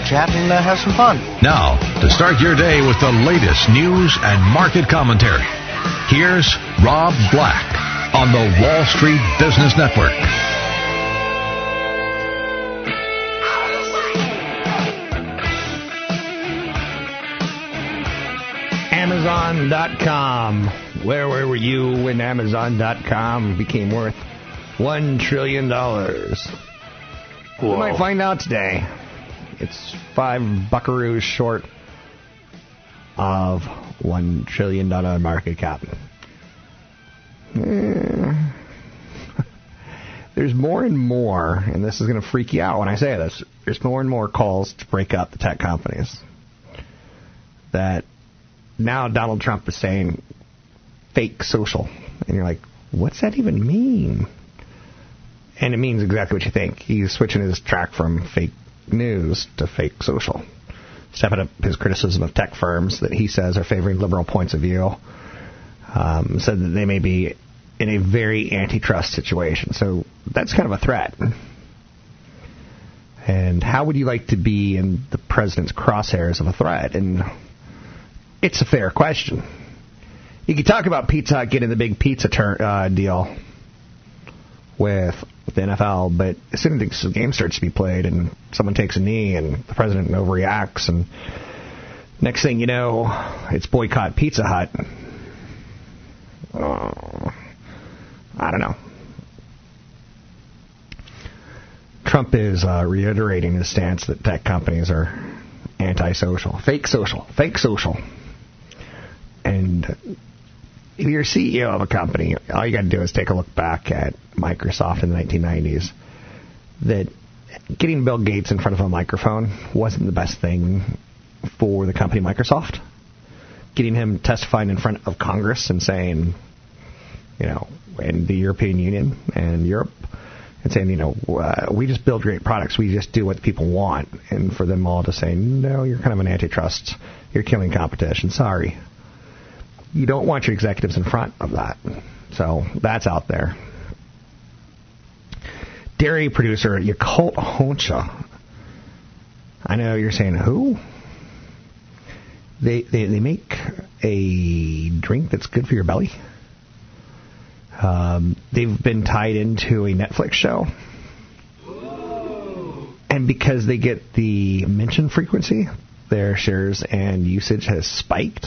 chat and uh, have some fun. Now, to start your day with the latest news and market commentary, here's Rob Black on the Wall Street Business Network. Amazon.com. Where were you when Amazon.com became worth $1 trillion? We might find out today. It's five buckaroos short of $1 trillion market cap. Eh. There's more and more, and this is going to freak you out when I say this, there's more and more calls to break up the tech companies. That now Donald Trump is saying fake social. And you're like, what's that even mean? And it means exactly what you think. He's switching his track from fake news to fake social. Stepping up his criticism of tech firms that he says are favoring liberal points of view. Um, said that they may be in a very antitrust situation. So that's kind of a threat. And how would you like to be in the president's crosshairs of a threat? And it's a fair question. You could talk about Pizza Hut getting the big pizza uh, deal with the NFL, but as soon as the game starts to be played and someone takes a knee and the president overreacts, and next thing you know, it's boycott Pizza Hut. Oh, I don't know. Trump is uh, reiterating his stance that tech companies are antisocial, fake social, fake social. And you're CEO of a company, all you got to do is take a look back at Microsoft in the 1990s. That getting Bill Gates in front of a microphone wasn't the best thing for the company Microsoft. Getting him testifying in front of Congress and saying, you know, and the European Union and Europe, and saying, you know, uh, we just build great products. We just do what the people want. And for them all to say, no, you're kind of an antitrust. You're killing competition. Sorry. You don't want your executives in front of that. So that's out there. Dairy producer Yakult Honsha. I know you're saying who? They, they they make a drink that's good for your belly. Um, they've been tied into a Netflix show. And because they get the mention frequency, their shares and usage has spiked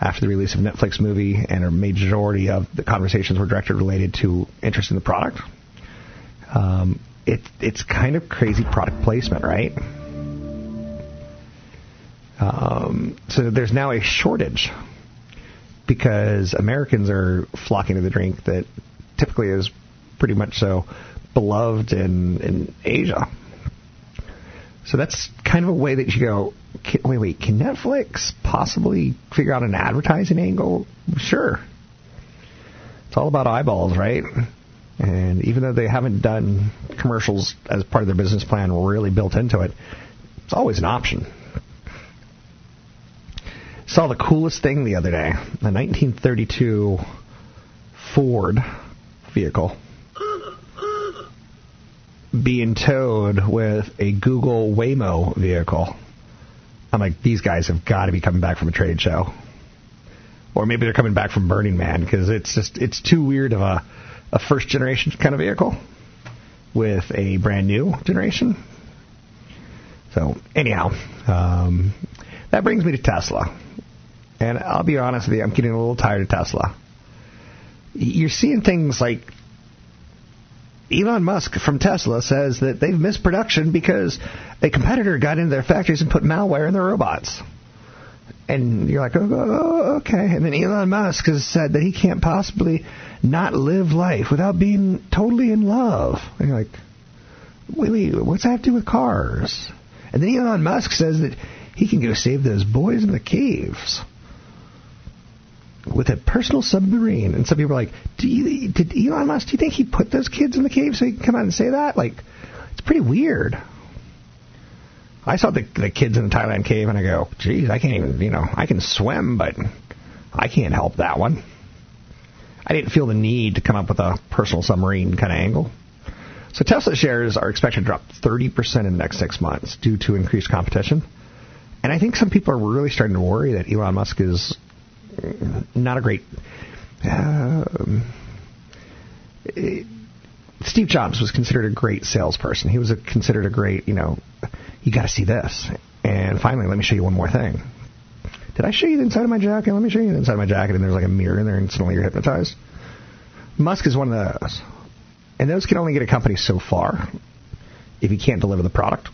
after the release of Netflix movie, and a majority of the conversations were directed related to interest in the product. Um, it, it's kind of crazy product placement, right? Um, so there's now a shortage because Americans are flocking to the drink that typically is pretty much so beloved in, in Asia. So that's kind of a way that you go, wait, wait, can Netflix possibly figure out an advertising angle? Sure. It's all about eyeballs, right? And even though they haven't done commercials as part of their business plan really built into it, it's always an option. Saw the coolest thing the other day. A 1932 Ford vehicle. being towed with a Google Waymo vehicle. I'm like, these guys have got to be coming back from a trade show. Or maybe they're coming back from Burning Man because it's just it's too weird of a, a first generation kind of vehicle with a brand new generation. So anyhow, um, that brings me to Tesla. And I'll be honest with you, I'm getting a little tired of Tesla. You're seeing things like Elon Musk from Tesla says that they've missed production because a competitor got into their factories and put malware in their robots. And you're like, oh, oh, oh okay. And then Elon Musk has said that he can't possibly not live life without being totally in love. And you're like, wait, wait, what's that have to do with cars? And then Elon Musk says that he can go save those boys in the caves with a personal submarine. And some people are like, do you, did Elon Musk, do you think he put those kids in the cave so he can come out and say that? Like, it's pretty weird. I saw the, the kids in the Thailand cave and I go, geez, I can't even, you know, I can swim, but I can't help that one. I didn't feel the need to come up with a personal submarine kind of angle. So Tesla shares are expected to drop 30% in the next six months due to increased competition. And I think some people are really starting to worry that Elon Musk is not a great. Uh, Steve Jobs was considered a great salesperson. He was a, considered a great, you know, you got to see this. And finally, let me show you one more thing. Did I show you the inside of my jacket? Let me show you the inside of my jacket, and there's like a mirror in there, and suddenly you're hypnotized. Musk is one of those. And those can only get a company so far if you can't deliver the product.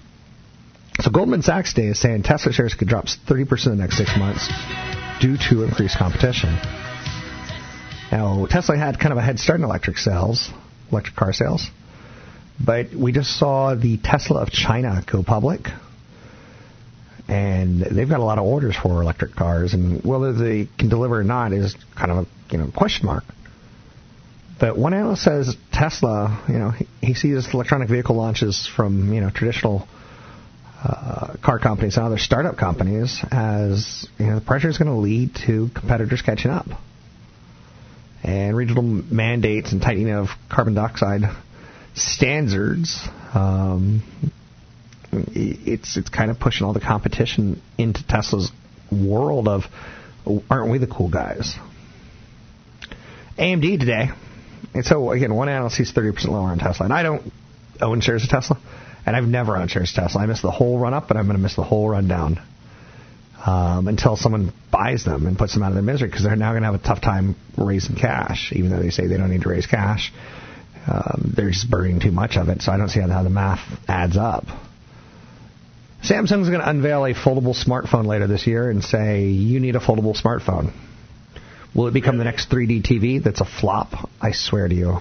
So Goldman Sachs today is saying Tesla shares could drop 30% in the next six months due to increased competition. Now, Tesla had kind of a head start in electric sales, electric car sales, but we just saw the Tesla of China go public, and they've got a lot of orders for electric cars, and whether they can deliver or not is kind of a you know question mark. But one analyst says Tesla, you know, he, he sees electronic vehicle launches from you know traditional uh, car companies and other startup companies as you know the pressure is going to lead to competitors catching up. And regional mandates and tightening of carbon dioxide standards um, it's it's kind of pushing all the competition into Tesla's world of aren't we the cool guys? AMD today. And so again one analyst sees 30% lower on Tesla. And I don't own shares of Tesla and I've never of Tesla. I missed the whole run up, but I'm going to miss the whole run down um, until someone buys them and puts them out of their misery because they're now going to have a tough time raising cash, even though they say they don't need to raise cash. Um, they're just burning too much of it, so I don't see how the math adds up. Samsung's going to unveil a foldable smartphone later this year and say, you need a foldable smartphone. Will it become the next 3D TV that's a flop? I swear to you.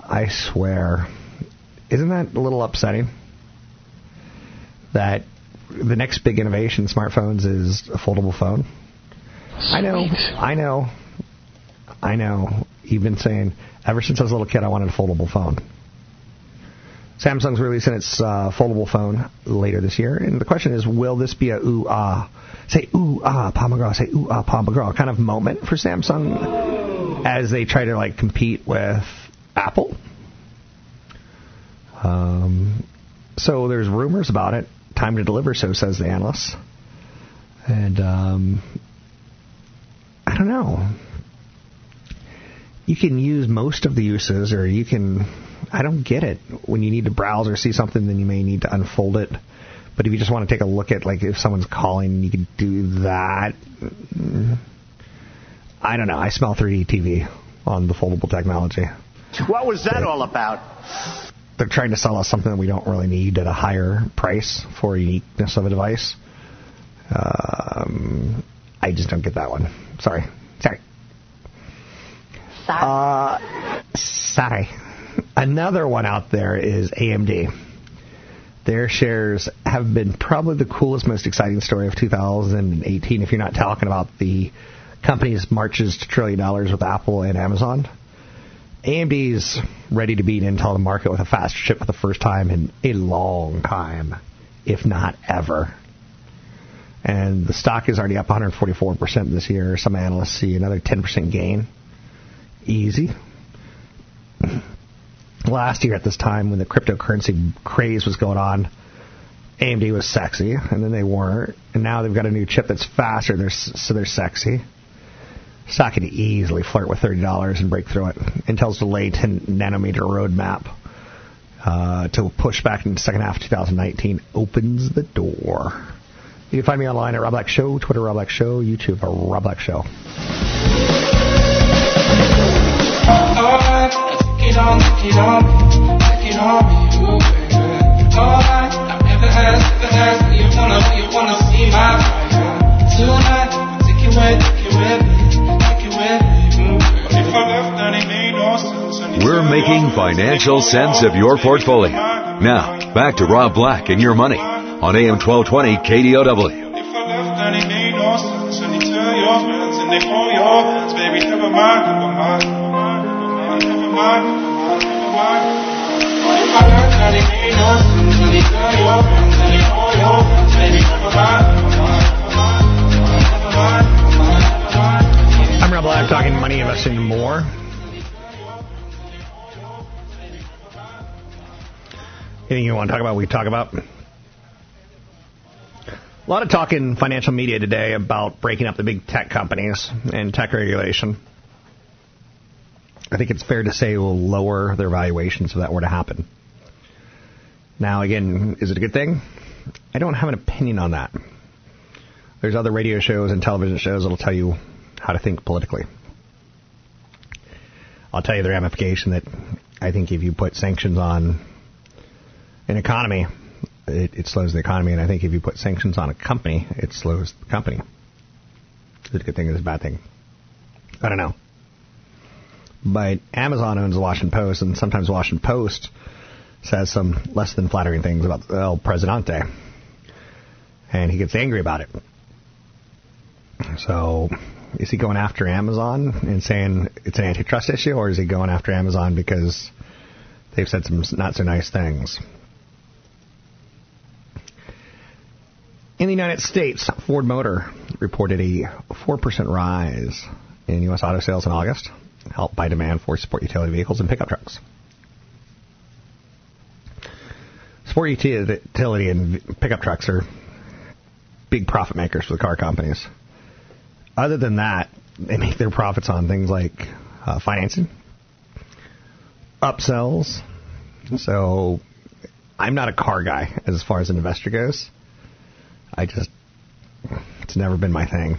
I swear. Isn't that a little upsetting? That the next big innovation in smartphones is a foldable phone. Sweet. I know, I know, I know. You've been saying ever since I was a little kid, I wanted a foldable phone. Samsung's releasing its uh, foldable phone later this year, and the question is, will this be a ooh ah, say ooh ah, Pa McGraw, say ooh ah, Pa McGraw kind of moment for Samsung as they try to like compete with Apple? Um, so there's rumors about it. Time to deliver, so says the analyst. And um, I don't know. You can use most of the uses, or you can. I don't get it. When you need to browse or see something, then you may need to unfold it. But if you just want to take a look at, like, if someone's calling, you can do that. I don't know. I smell 3D TV on the foldable technology. What was that all about? They're trying to sell us something that we don't really need at a higher price for uniqueness of a device. Um, I just don't get that one. Sorry. Sorry. Sorry. Uh, sorry. Another one out there is AMD. Their shares have been probably the coolest, most exciting story of 2018 if you're not talking about the company's marches to trillion dollars with Apple and Amazon. AMD's ready to beat Intel to market with a faster chip for the first time in a long time, if not ever. And the stock is already up 144% this year. Some analysts see another 10% gain. Easy. last year at this time when the cryptocurrency craze was going on, AMD was sexy, and then they weren't, and now they've got a new chip that's faster, so they're sexy. Stock can easily flirt with $30 and break through it. Intel's delayed 10 nanometer roadmap uh, to push back in the second half of 2019 opens the door. You can find me online at Rob Black Show, Twitter Rob Black Show, YouTube Rob Black Show. We're making financial sense of your portfolio. Now, back to Rob Black and your money on AM 1220 KDOW. I'm Rob Black, talking money, investing, more. Anything you want to talk about, we talk about. A lot of talk in financial media today about breaking up the big tech companies and tech regulation. I think it's fair to say it will lower their valuations if that were to happen. Now, again, is it a good thing? I don't have an opinion on that. There's other radio shows and television shows that'll tell you how to think politically. I'll tell you the ramification that I think if you put sanctions on an economy, it, it, slows the economy, and I think if you put sanctions on a company, it slows the company. Is it a good thing? Is it a bad thing? I don't know. But Amazon owns the Washington Post, and sometimes the Washington Post says some less than flattering things about El Presidente, and he gets angry about it. So, is he going after Amazon and saying it's an antitrust issue, or is he going after Amazon because they've said some not so nice things? In the United States, Ford Motor reported a 4% rise in U.S. auto sales in August, helped by demand for sport utility vehicles and pickup trucks. Sport utility and pickup trucks are big profit makers for the car companies. Other than that, they make their profits on things like uh, financing, upsells. So I'm not a car guy as far as an investor goes. I just, it's never been my thing.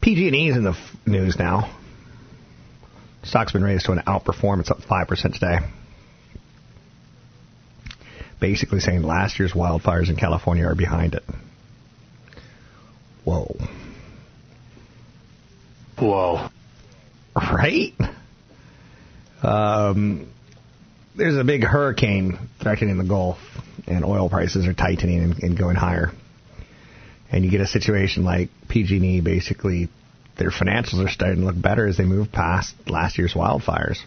PG&E is in the f- news now. Stock's been raised to an outperform. It's up 5% today. Basically saying last year's wildfires in California are behind it. Whoa. Whoa. Right? Um, there's a big hurricane threatening the Gulf, and oil prices are tightening and, and going higher. And you get a situation like PG&E basically their financials are starting to look better as they move past last year's wildfires.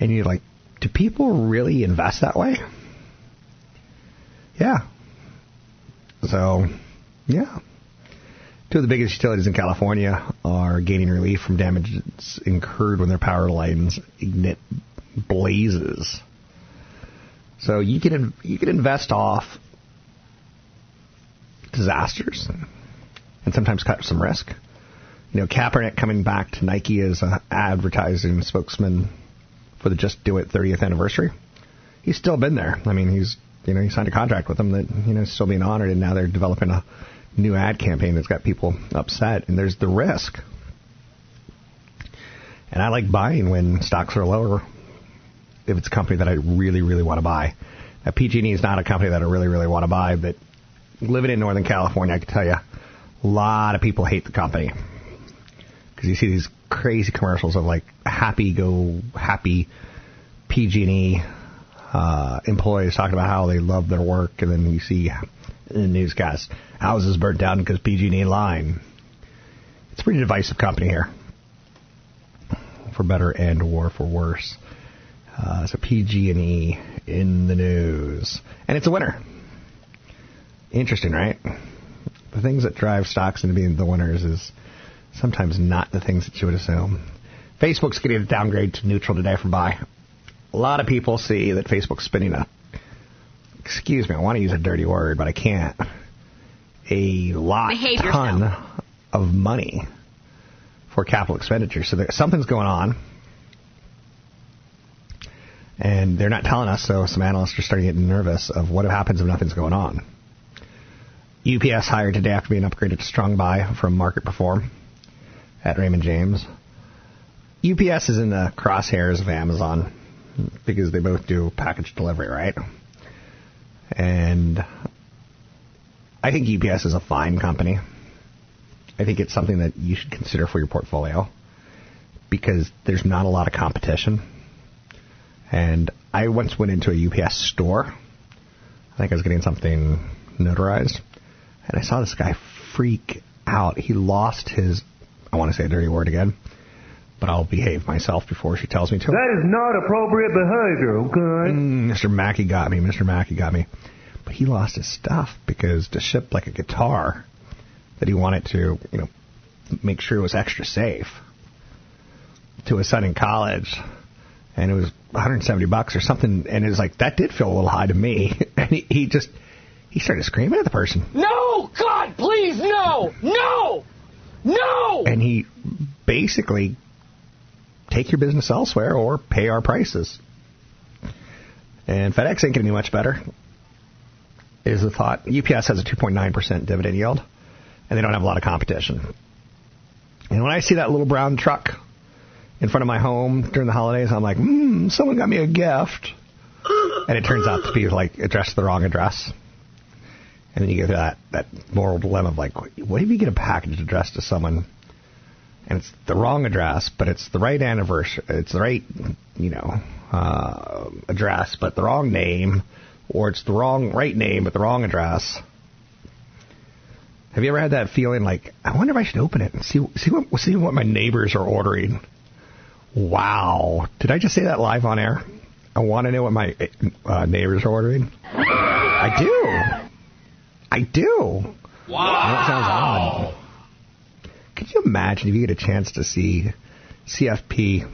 And you're like, do people really invest that way? Yeah. So, yeah. Two of the biggest utilities in California are gaining relief from damages incurred when their power lines ignite blazes. So you can you can invest off disasters and sometimes cut some risk. You know, Kaepernick coming back to Nike as an advertising spokesman for the Just Do It 30th anniversary. He's still been there. I mean, he's you know he signed a contract with them that you know still being honored, and now they're developing a new ad campaign that's got people upset, and there's the risk. And I like buying when stocks are lower if it's a company that I really, really want to buy. Now, PG&E is not a company that I really, really want to buy, but living in Northern California, I can tell you, a lot of people hate the company because you see these crazy commercials of like happy go happy PG&E uh, employees talking about how they love their work, and then you see in the newscast houses burnt down because PG&E line. It's a pretty divisive company here, for better and or for worse. Uh, so PG&E in the news, and it's a winner. Interesting, right? The things that drive stocks into being the winners is sometimes not the things that you would assume. Facebook's getting a downgrade to neutral today from buy. A lot of people see that Facebook's spending a, excuse me, I want to use a dirty word, but I can't, a lot, Behave ton yourself. of money for capital expenditure. So there, something's going on. And they're not telling us, so some analysts are starting to get nervous of what happens if nothing's going on. UPS hired today after being upgraded to strong buy from Market Perform at Raymond James. UPS is in the crosshairs of Amazon because they both do package delivery, right? And I think UPS is a fine company. I think it's something that you should consider for your portfolio because there's not a lot of competition. And I once went into a UPS store. I think I was getting something notarized. And I saw this guy freak out. He lost his, I want to say a dirty word again, but I'll behave myself before she tells me to. That is not appropriate behavior, okay? Mm, Mr. Mackey got me. Mr. Mackey got me. But he lost his stuff because to ship like a guitar that he wanted to, you know, make sure it was extra safe to his son in college, and it was 170 bucks or something, and it was like that did feel a little high to me, and he, he just he started screaming at the person, No! God, please, no! No! No! and he basically take your business elsewhere or pay our prices. And FedEx ain't be much better. Is the thought. UPS has a 2.9% dividend yield, and they don't have a lot of competition. And when I see that little brown truck in front of my home during the holidays, I'm like, hmm, someone got me a gift. And it turns out to be like addressed to the wrong address. And then you get that, that moral dilemma of like, what if you get a package addressed to someone and it's the wrong address, but it's the right anniversary, it's the right, you know, uh, address, but the wrong name, or it's the wrong right name but the wrong address. Have you ever had that feeling like, I wonder if I should open it and see see what see what my neighbors are ordering? Wow, did I just say that live on air? I want to know what my uh, neighbors are ordering. I do. I do. Wow. That sounds odd. Could you imagine if you get a chance to see CFP,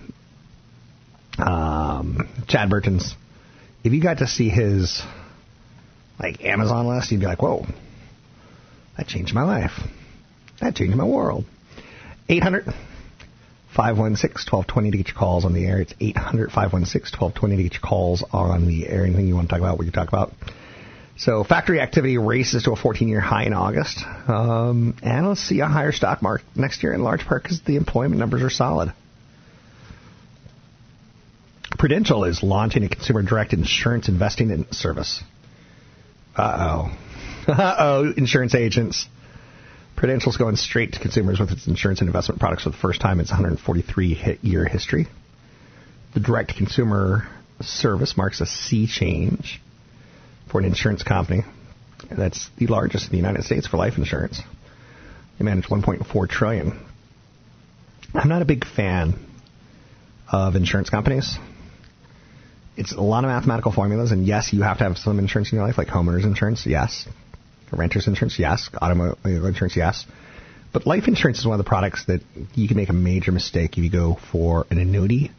um, Chad Burton's, if you got to see his like Amazon list, you'd be like, whoa, that changed my life. That changed my world. 800 516 1220 to get your calls on the air. It's 800 516 1220 to get your calls on the air. Anything you want to talk about, we can talk about. So factory activity races to a 14-year high in August. Um, analysts see a higher stock market next year in large part because the employment numbers are solid. Prudential is launching a consumer direct insurance investing in service. Uh-oh. Uh-oh, insurance agents. Prudential's going straight to consumers with its insurance and investment products for the first time in its 143-year history. The direct consumer service marks a sea change for an insurance company that's the largest in the United States for life insurance. They manage 1.4 trillion. I'm not a big fan of insurance companies. It's a lot of mathematical formulas, and yes, you have to have some insurance in your life, like homeowners insurance, yes. Renters insurance, yes. Automobile insurance, yes. But life insurance is one of the products that you can make a major mistake if you go for an annuity,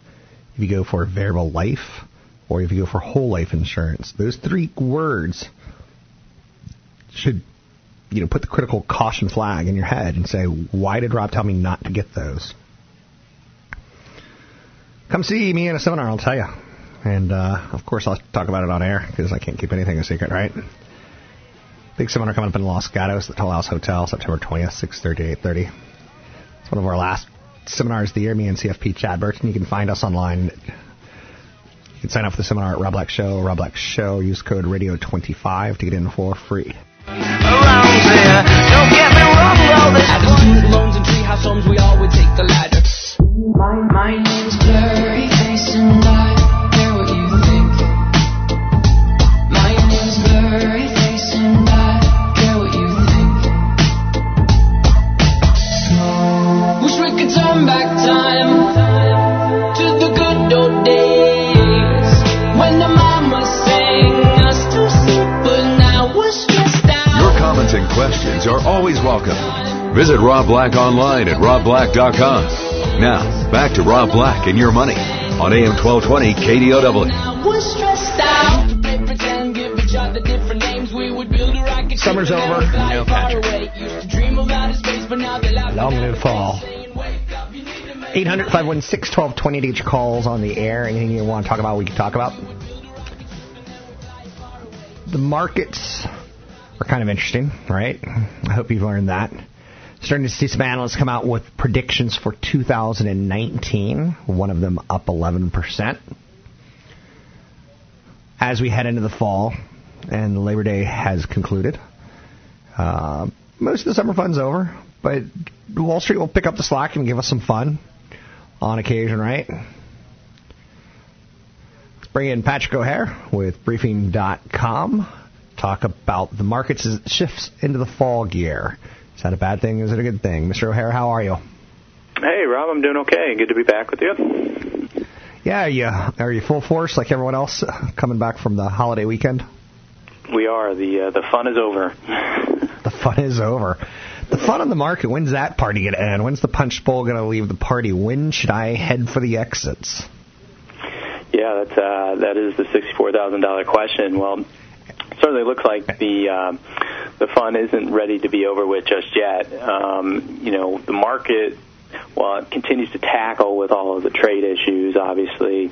if you go for a variable life, or if you go for whole life insurance. Those three words should, you know, put the critical caution flag in your head and say, why did Rob tell me not to get those? Come see me in a seminar, I'll tell you. And, uh, of course, I'll talk about it on air because I can't keep anything a secret, right? Big seminar coming up in Los Gatos, the Toll House Hotel, September 20th, 6.30 8.30. It's one of our last seminars of the year, me and CFP Chad Burton. You can find us online. You can sign up for the seminar at Rob Black Show, Rob Black Show. Use code Radio25 to get in for free. At the student loans and treehouse homes, we all would take the ladder. Visit Rob Black online at robblack.com. Now, back to Rob Black and your money on AM 1220 KDOW. Summer's over. No Patrick. Long live fall. 800 516 1220 to get your calls on the air. Anything you want to talk about, we can talk about. The markets are kind of interesting, right? I hope you've learned that. Starting to see some analysts come out with predictions for 2019, one of them up 11%. As we head into the fall and Labor Day has concluded, uh, most of the summer fun's over, but Wall Street will pick up the slack and give us some fun on occasion, right? Let's bring in Patrick O'Hare with Briefing.com. Talk about the markets as it shifts into the fall gear. Is that a bad thing? Is it a good thing? Mr. O'Hare, how are you? Hey, Rob, I'm doing okay. Good to be back with you. Yeah, are you, are you full force like everyone else uh, coming back from the holiday weekend? We are. The uh, the fun is over. the fun is over. The fun on the market. When's that party going to end? When's the punch bowl going to leave the party? When should I head for the exits? Yeah, that's uh, that is the sixty-four thousand dollar question. Well, certainly looks like the um, the fun isn't ready to be over with just yet. Um, you know, the market well, it continues to tackle with all of the trade issues, obviously,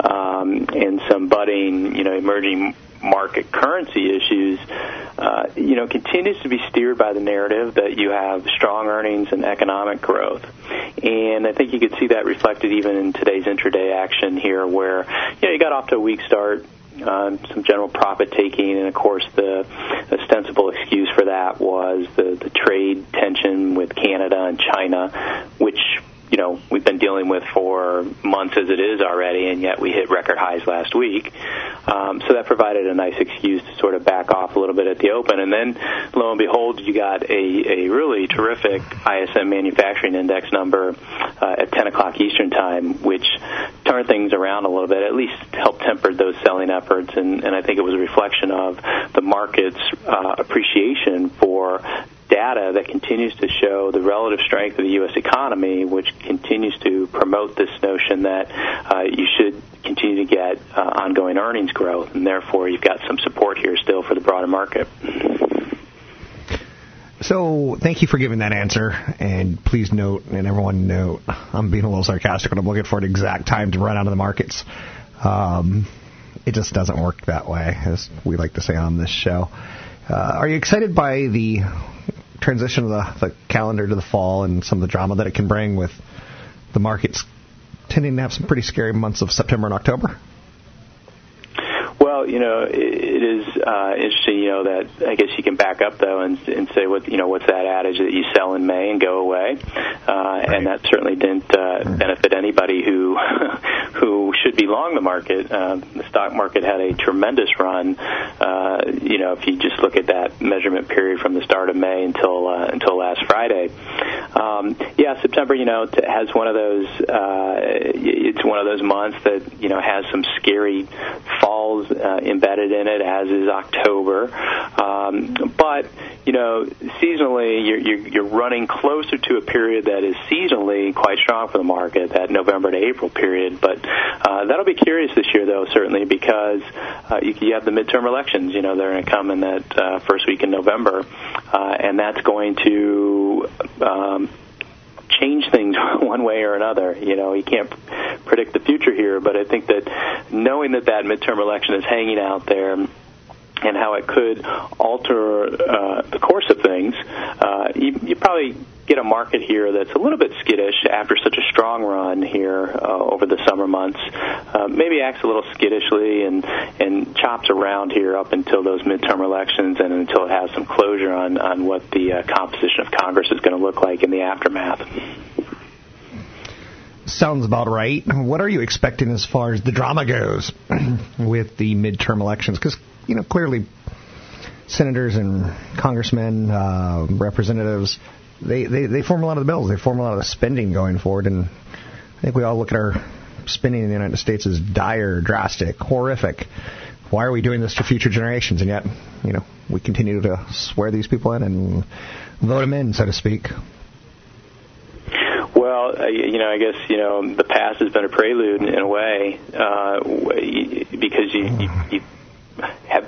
um, and some budding, you know, emerging market currency issues, uh, you know, continues to be steered by the narrative that you have strong earnings and economic growth. And I think you could see that reflected even in today's intraday action here, where you know you got off to a weak start. Uh, some general profit taking, and of course, the ostensible excuse for that was the, the trade tension with Canada and China, which you know we've been dealing with for months as it is already, and yet we hit record highs last week. Um, so that provided a nice excuse to sort of back off a little bit at the open, and then lo and behold, you got a, a really terrific ISM manufacturing index number uh, at 10 o'clock Eastern time, which turned things around a little bit, at least helped temper those selling efforts, and, and I think it was a reflection of the market's uh, appreciation for data that continues to show the relative strength of the U.S. economy, which continues to promote this notion that uh, you should continue to get uh, ongoing earnings growth, and therefore you've got some support here still for the broader market. So, thank you for giving that answer, and please note, and everyone note, I'm being a little sarcastic, but I'm looking for an exact time to run out of the markets. Um, it just doesn't work that way, as we like to say on this show. Uh, are you excited by the transition of the, the calendar to the fall and some of the drama that it can bring with the markets tending to have some pretty scary months of September and October? Well, you know, it, it is uh, interesting, you know, that I guess you can back up though and, and say what you know what's that adage that you sell in May and go away, uh, right. and that certainly didn't uh, benefit anybody who who should be long the market. Uh, the stock market had a tremendous run. Uh, you know, if you just look at that measurement period from the start of May until uh, until last Friday, um, yeah, September, you know, t- has one of those. Uh, it's one of those months that you know has some scary falls uh, embedded in it, as is October. Um, but you know, seasonally, you're, you're, you're running closer to a period that is seasonally quite strong for the market, that November to April period. But uh, that'll be curious this year, though, certainly because uh, you, you have the midterm elections. You know, they're going to come in that uh, first week in November, uh, and that's going to um, change things one way or another. You know, you can't predict the future here, but I think that knowing that that midterm election is hanging out there and how it could alter uh, the course of things, uh, you, you probably get a market here that's a little bit skittish after such a strong run here uh, over the summer months. Uh, maybe acts a little skittishly and and chops around here up until those midterm elections and until it has some closure on on what the uh, composition of Congress is going to look like in the aftermath. Sounds about right. What are you expecting as far as the drama goes with the midterm elections? Because you know clearly senators and congressmen, uh, representatives they, they, they form a lot of the bills. They form a lot of the spending going forward. And I think we all look at our spending in the United States as dire, drastic, horrific. why are we doing this to future generations? And yet, you know, we continue to swear these people in and vote them in, so to speak. Well, uh, you know, I guess you know the past has been a prelude in a way uh, because you, you, you have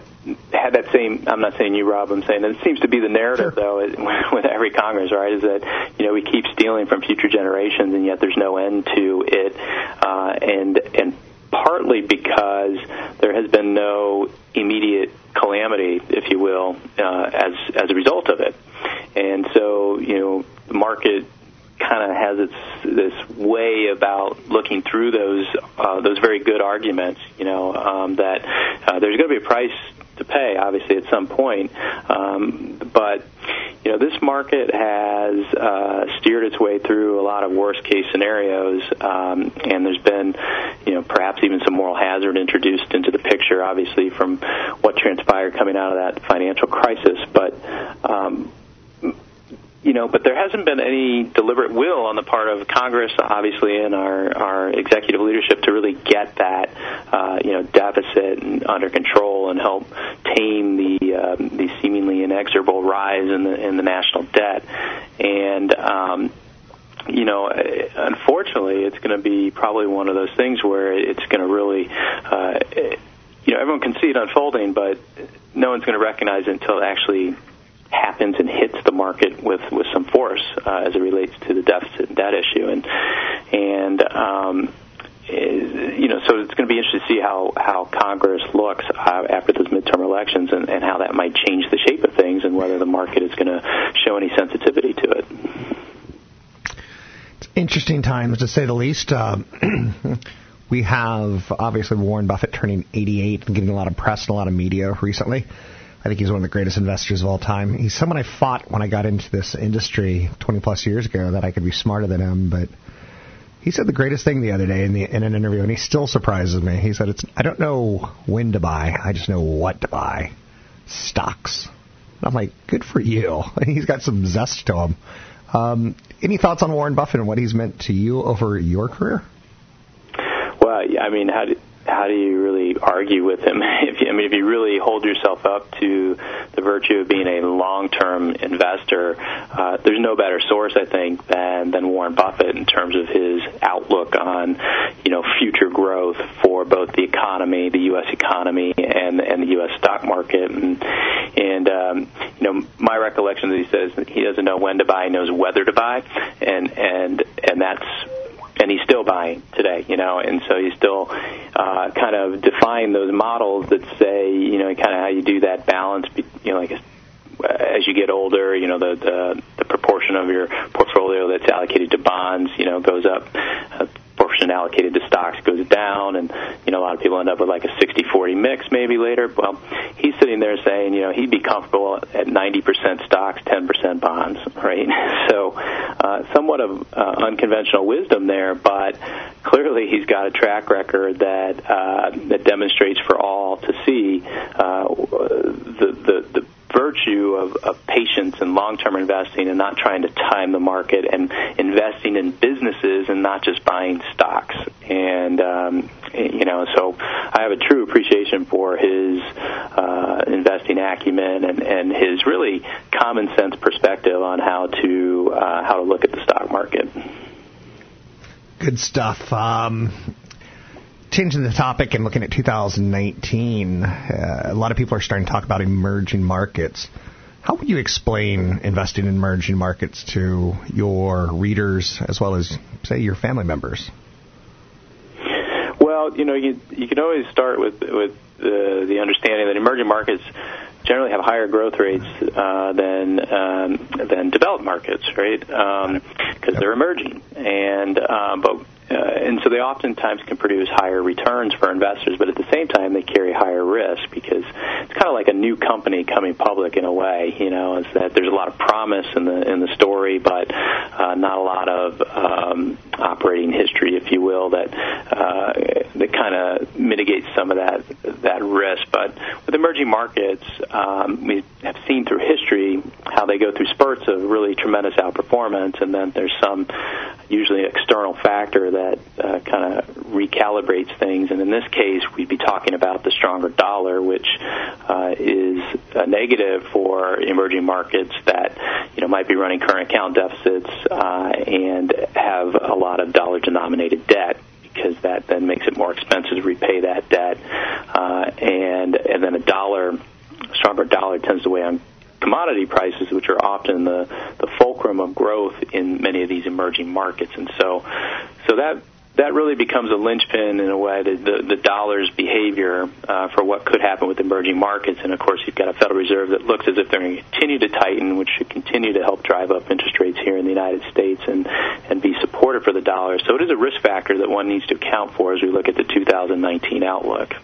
had that same. I'm not saying you, Rob. I'm saying that it seems to be the narrative, sure. though, with every Congress, right? Is that you know we keep stealing from future generations, and yet there's no end to it, uh, and and partly because there has been no immediate calamity, if you will, uh, as as a result of it, and so you know the market kind of has its this way about looking through those uh, those very good arguments. You know um, that uh, there's going to be a price to pay, obviously, at some point. Um, but you know, this market has uh, steered its way through a lot of worst case scenarios, um, and there's been, you know, perhaps even some moral hazard introduced into the picture, obviously, from what transpired coming out of that financial crisis. But um, you know, but there hasn't been any deliberate will on the part of Congress, obviously, and our our executive leadership to really get that, uh, you know, deficit under control and help tame the um, the seemingly inexorable rise in the in the national debt, and. Um, you know, unfortunately, it's going to be probably one of those things where it's going to really, uh, you know, everyone can see it unfolding, but no one's going to recognize it until it actually happens and hits the market with with some force uh, as it relates to the deficit and debt issue, and and um, you know, so it's going to be interesting to see how how Congress looks uh, after those midterm elections, and, and how that might change the shape of things, and whether the market is going to show any sensitivity to it. It's interesting times, to say the least. Uh, we have obviously Warren Buffett turning 88 and getting a lot of press and a lot of media recently. I think he's one of the greatest investors of all time. He's someone I fought when I got into this industry 20 plus years ago that I could be smarter than him, but he said the greatest thing the other day in, the, in an interview, and he still surprises me. He said, "It's I don't know when to buy, I just know what to buy, stocks." And I'm like, "Good for you." he's got some zest to him. Um, any thoughts on Warren Buffett and what he's meant to you over your career? Well, I mean, how do, how do you really argue with him? If you, I mean, if you really hold yourself up to the virtue of being a long-term investor, uh, there's no better source, I think, than than Warren Buffett in terms of his outlook on, you know, future growth for both the economy, the U.S. economy, and and the U.S. stock market. And and um, you know, my recollection is he says he doesn't know when to buy, he knows whether to buy, and and and that's and he's still buying today, you know, and so he's still uh, kind of defying those models that say, you know, kind of how you do that balance, you know, like as you get older, you know, the, the the proportion of your portfolio that's allocated to bonds, you know, goes up. Uh, portion allocated to stocks goes down, and you know a lot of people end up with like a 60-40 mix maybe later. Well, he's sitting there saying, you know, he'd be comfortable at 90% stocks, 10% bonds, right? So, uh, somewhat of uh, unconventional wisdom there, but clearly he's got a track record that uh, that demonstrates for all to see uh, the the, the virtue of, of patience and long-term investing and not trying to time the market and investing in businesses and not just buying stocks. And um, you know, so I have a true appreciation for his uh, investing acumen and, and his really common sense perspective on how to uh, how to look at the stock market. Good stuff. Um, changing the topic and looking at 2019, uh, a lot of people are starting to talk about emerging markets. How would you explain investing in emerging markets to your readers as well as, say, your family members? Well, you know, you you can always start with with uh, the understanding that emerging markets generally have higher growth rates uh, than um, than developed markets, right? Because um, they're emerging, and um, but uh, and so they oftentimes can produce higher returns for investors, but at the same time they carry higher risk because it's kind of like a new company coming public in a way. You know, is that there's a lot of promise in the in the story, but uh, not a lot of um, operating history, if you will, that uh, that kind of mitigates some of that that risk. But with emerging markets, um, we have seen through history how they go through spurts of really tremendous outperformance, and then there's some usually external factor that uh, kind of recalibrates things. And in this case, we'd be talking about the stronger dollar, which uh, is a negative for emerging markets that you know might be running current account deficits uh, and have a lot of dollar-denominated debt because that then makes it more expensive to repay that debt, uh, and and then a dollar, stronger dollar tends to weigh on commodity prices, which are often the the fulcrum of growth in many of these emerging markets, and so so that that really becomes a linchpin in a way, the, the, the dollar's behavior uh, for what could happen with emerging markets. And of course, you've got a Federal Reserve that looks as if they're going to continue to tighten, which should continue to help drive up interest rates here in the United States and, and be supportive for the dollar. So it is a risk factor that one needs to account for as we look at the 2019 outlook.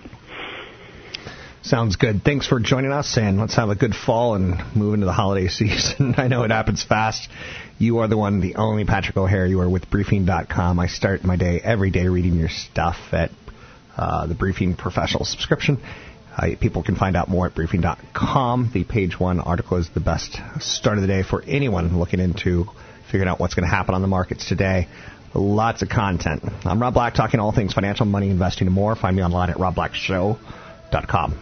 Sounds good. Thanks for joining us, and let's have a good fall and move into the holiday season. I know it happens fast. You are the one, the only Patrick O'Hare. You are with Briefing.com. I start my day every day reading your stuff at uh, the Briefing Professional subscription. Uh, people can find out more at Briefing.com. The page one article is the best start of the day for anyone looking into figuring out what's going to happen on the markets today. Lots of content. I'm Rob Black, talking all things financial, money, investing, and more. Find me online at robblackshow.com.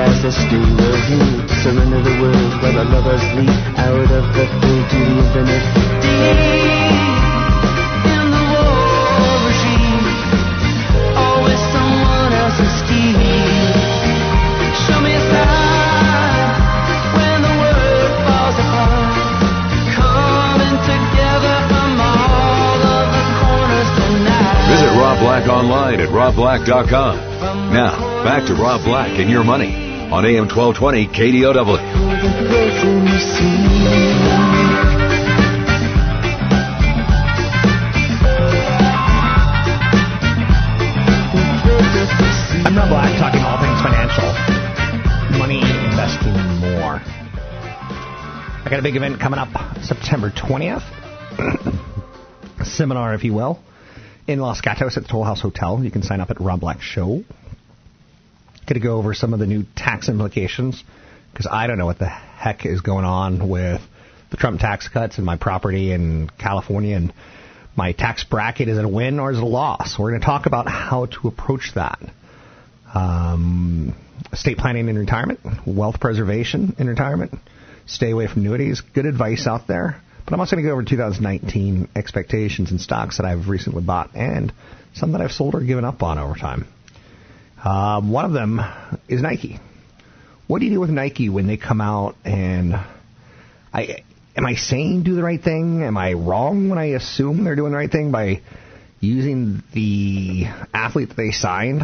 as the steel of you Surrender the world where the lovers leap Out of the field to the infinite deep Visit Rob Black online at robblack.com. Now, back to Rob Black and your money on AM 1220 KDOW. I'm Rob Black, talking all things financial, money, investing, more. I got a big event coming up September 20th. Seminar, if you will, in Los Gatos at the Toll House Hotel. You can sign up at Rob Black Show. Going to go over some of the new tax implications because I don't know what the heck is going on with the Trump tax cuts and my property in California and my tax bracket. Is it a win or is it a loss? We're going to talk about how to approach that. Um, estate planning in retirement, wealth preservation in retirement, stay away from annuities. Good advice out there. But I'm also going to go over 2019 expectations and stocks that I've recently bought and some that I've sold or given up on over time. Um, one of them is Nike. What do you do with Nike when they come out and I am I saying do the right thing? Am I wrong when I assume they're doing the right thing by using the athlete that they signed,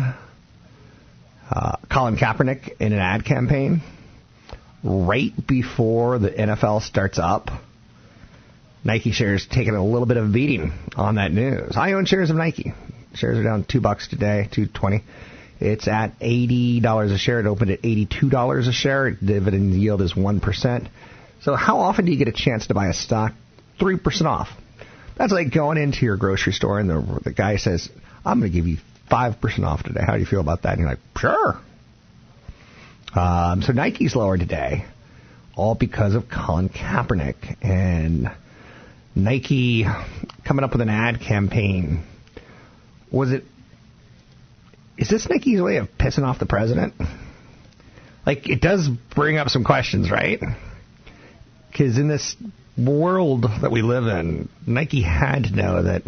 uh, Colin Kaepernick, in an ad campaign right before the NFL starts up? Nike shares taking a little bit of beating on that news. I own shares of Nike. Shares are down two bucks today, two twenty. It's at eighty dollars a share. It opened at eighty-two dollars a share. Dividend yield is one percent. So how often do you get a chance to buy a stock three percent off? That's like going into your grocery store and the, the guy says, "I'm going to give you five percent off today." How do you feel about that? And you're like, "Sure." Um, so Nike's lower today, all because of Colin Kaepernick and Nike coming up with an ad campaign. Was it is this Nike's way of pissing off the president? Like, it does bring up some questions, right? Because in this world that we live in, Nike had to know that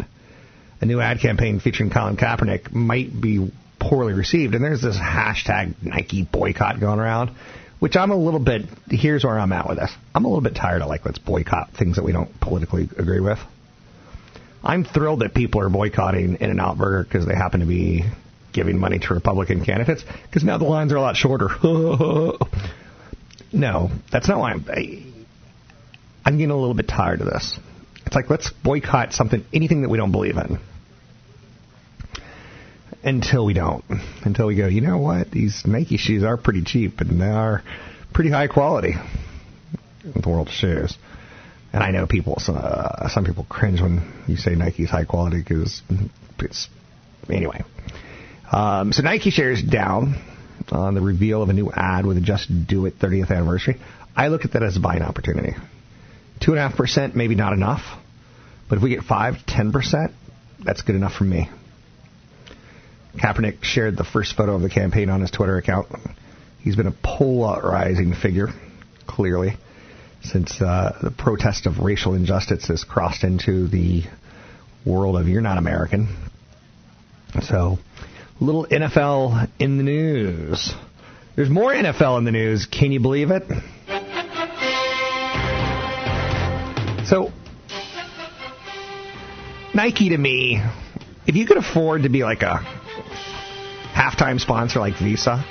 a new ad campaign featuring Colin Kaepernick might be poorly received. And there's this hashtag Nike boycott going around, which I'm a little bit, here's where I'm at with this. I'm a little bit tired of like, let's boycott things that we don't politically agree with. I'm thrilled that people are boycotting In-N-Out Burger because they happen to be giving money to Republican candidates because now the lines are a lot shorter. no, that's not why I'm. I, I'm getting a little bit tired of this. It's like let's boycott something, anything that we don't believe in. Until we don't. Until we go, you know what? These Nike shoes are pretty cheap and they are pretty high quality. The world of shoes. And I know people, uh, some people cringe when you say Nike's high quality because it's anyway. Um, so Nike shares down on the reveal of a new ad with a Just Do It 30th anniversary. I look at that as a buying opportunity. Two and a half percent, maybe not enough, but if we get five, ten percent, that's good enough for me. Kaepernick shared the first photo of the campaign on his Twitter account. He's been a polarizing figure, clearly, since uh, the protest of racial injustice has crossed into the world of you're not American. So, little NFL in the news. There's more NFL in the news. Can you believe it? So, Nike to me, if you could afford to be like a halftime sponsor like Visa,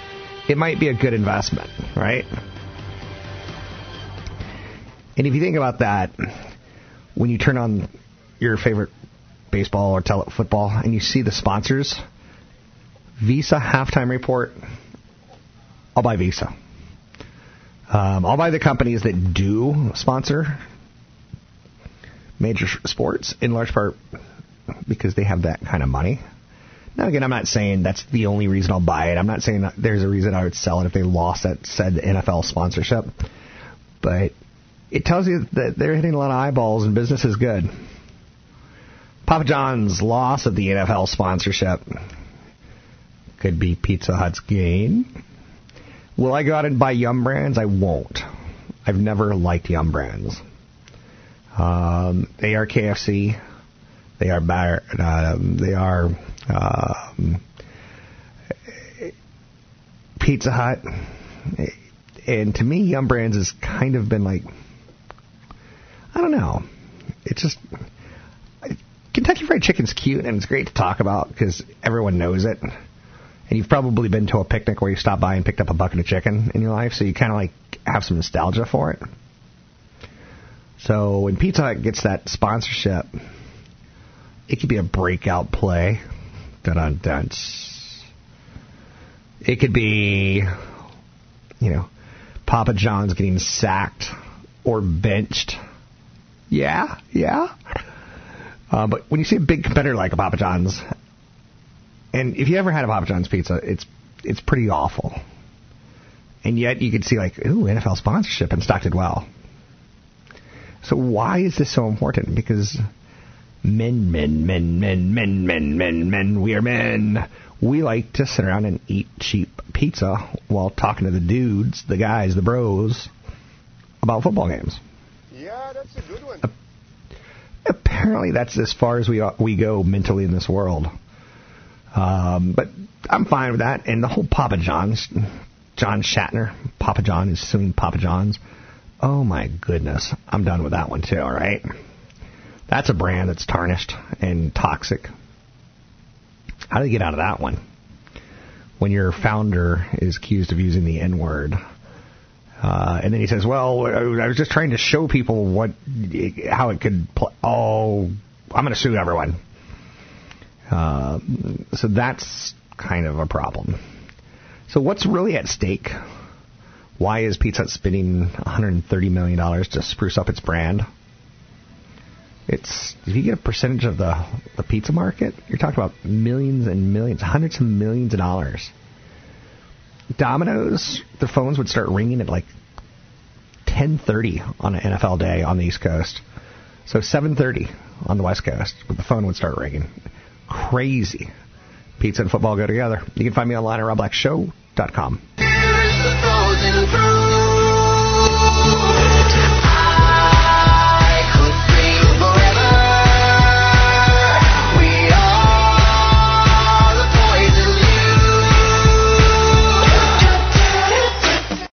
it might be a good investment, right? And if you think about that, when you turn on your favorite baseball or tele- football and you see the sponsors, Visa halftime report, I'll buy Visa. Um, I'll buy the companies that do sponsor major sports in large part because they have that kind of money. Now, again, I'm not saying that's the only reason I'll buy it. I'm not saying there's a reason I would sell it if they lost that said NFL sponsorship. But it tells you that they're hitting a lot of eyeballs and business is good. Papa John's loss of the NFL sponsorship could be Pizza Hut's gain. Will I go out and buy Yum Brands? I won't. I've never liked Yum Brands. Um, they are KFC. They are bar, um, they are um, Pizza Hut. And to me, Yum Brands has kind of been like, I don't know. It's just Kentucky Fried Chicken's cute and it's great to talk about because everyone knows it. And you've probably been to a picnic where you stopped by and picked up a bucket of chicken in your life, so you kind of like have some nostalgia for it. So when Pizza Hut gets that sponsorship, it could be a breakout play. Dun It could be, you know, Papa John's getting sacked or benched. Yeah, yeah. Uh, but when you see a big competitor like a Papa John's, and if you ever had a Papa John's pizza, it's it's pretty awful. And yet you could see like, ooh, NFL sponsorship and stock did well. So why is this so important? Because Men, men, men, men, men, men, men, men, we are men. We like to sit around and eat cheap pizza while talking to the dudes, the guys, the bros, about football games. Yeah, that's a good one. Apparently, that's as far as we uh, we go mentally in this world. Um, but I'm fine with that. And the whole Papa John's, John Schnatter, Papa John is suing Papa John's. Oh my goodness, I'm done with that one too. All right that's a brand that's tarnished and toxic. How do you get out of that one? When your founder is accused of using the N word. Uh, and then he says, "Well, I was just trying to show people what, how it could play. Oh, I'm going to sue everyone." Uh, so that's kind of a problem. So what's really at stake? Why is Pizza Hut spending 130 million dollars to spruce up its brand? It's if you get a percentage of the the pizza market, you're talking about millions and millions, hundreds of millions of dollars. Domino's, their phones would start ringing at like 10:30 on an NFL day on the East Coast. So 7:30 on the West Coast, but the phone would start ringing. Crazy. Pizza and football go together. You can find me online at robblackshow.com. Here is the frozen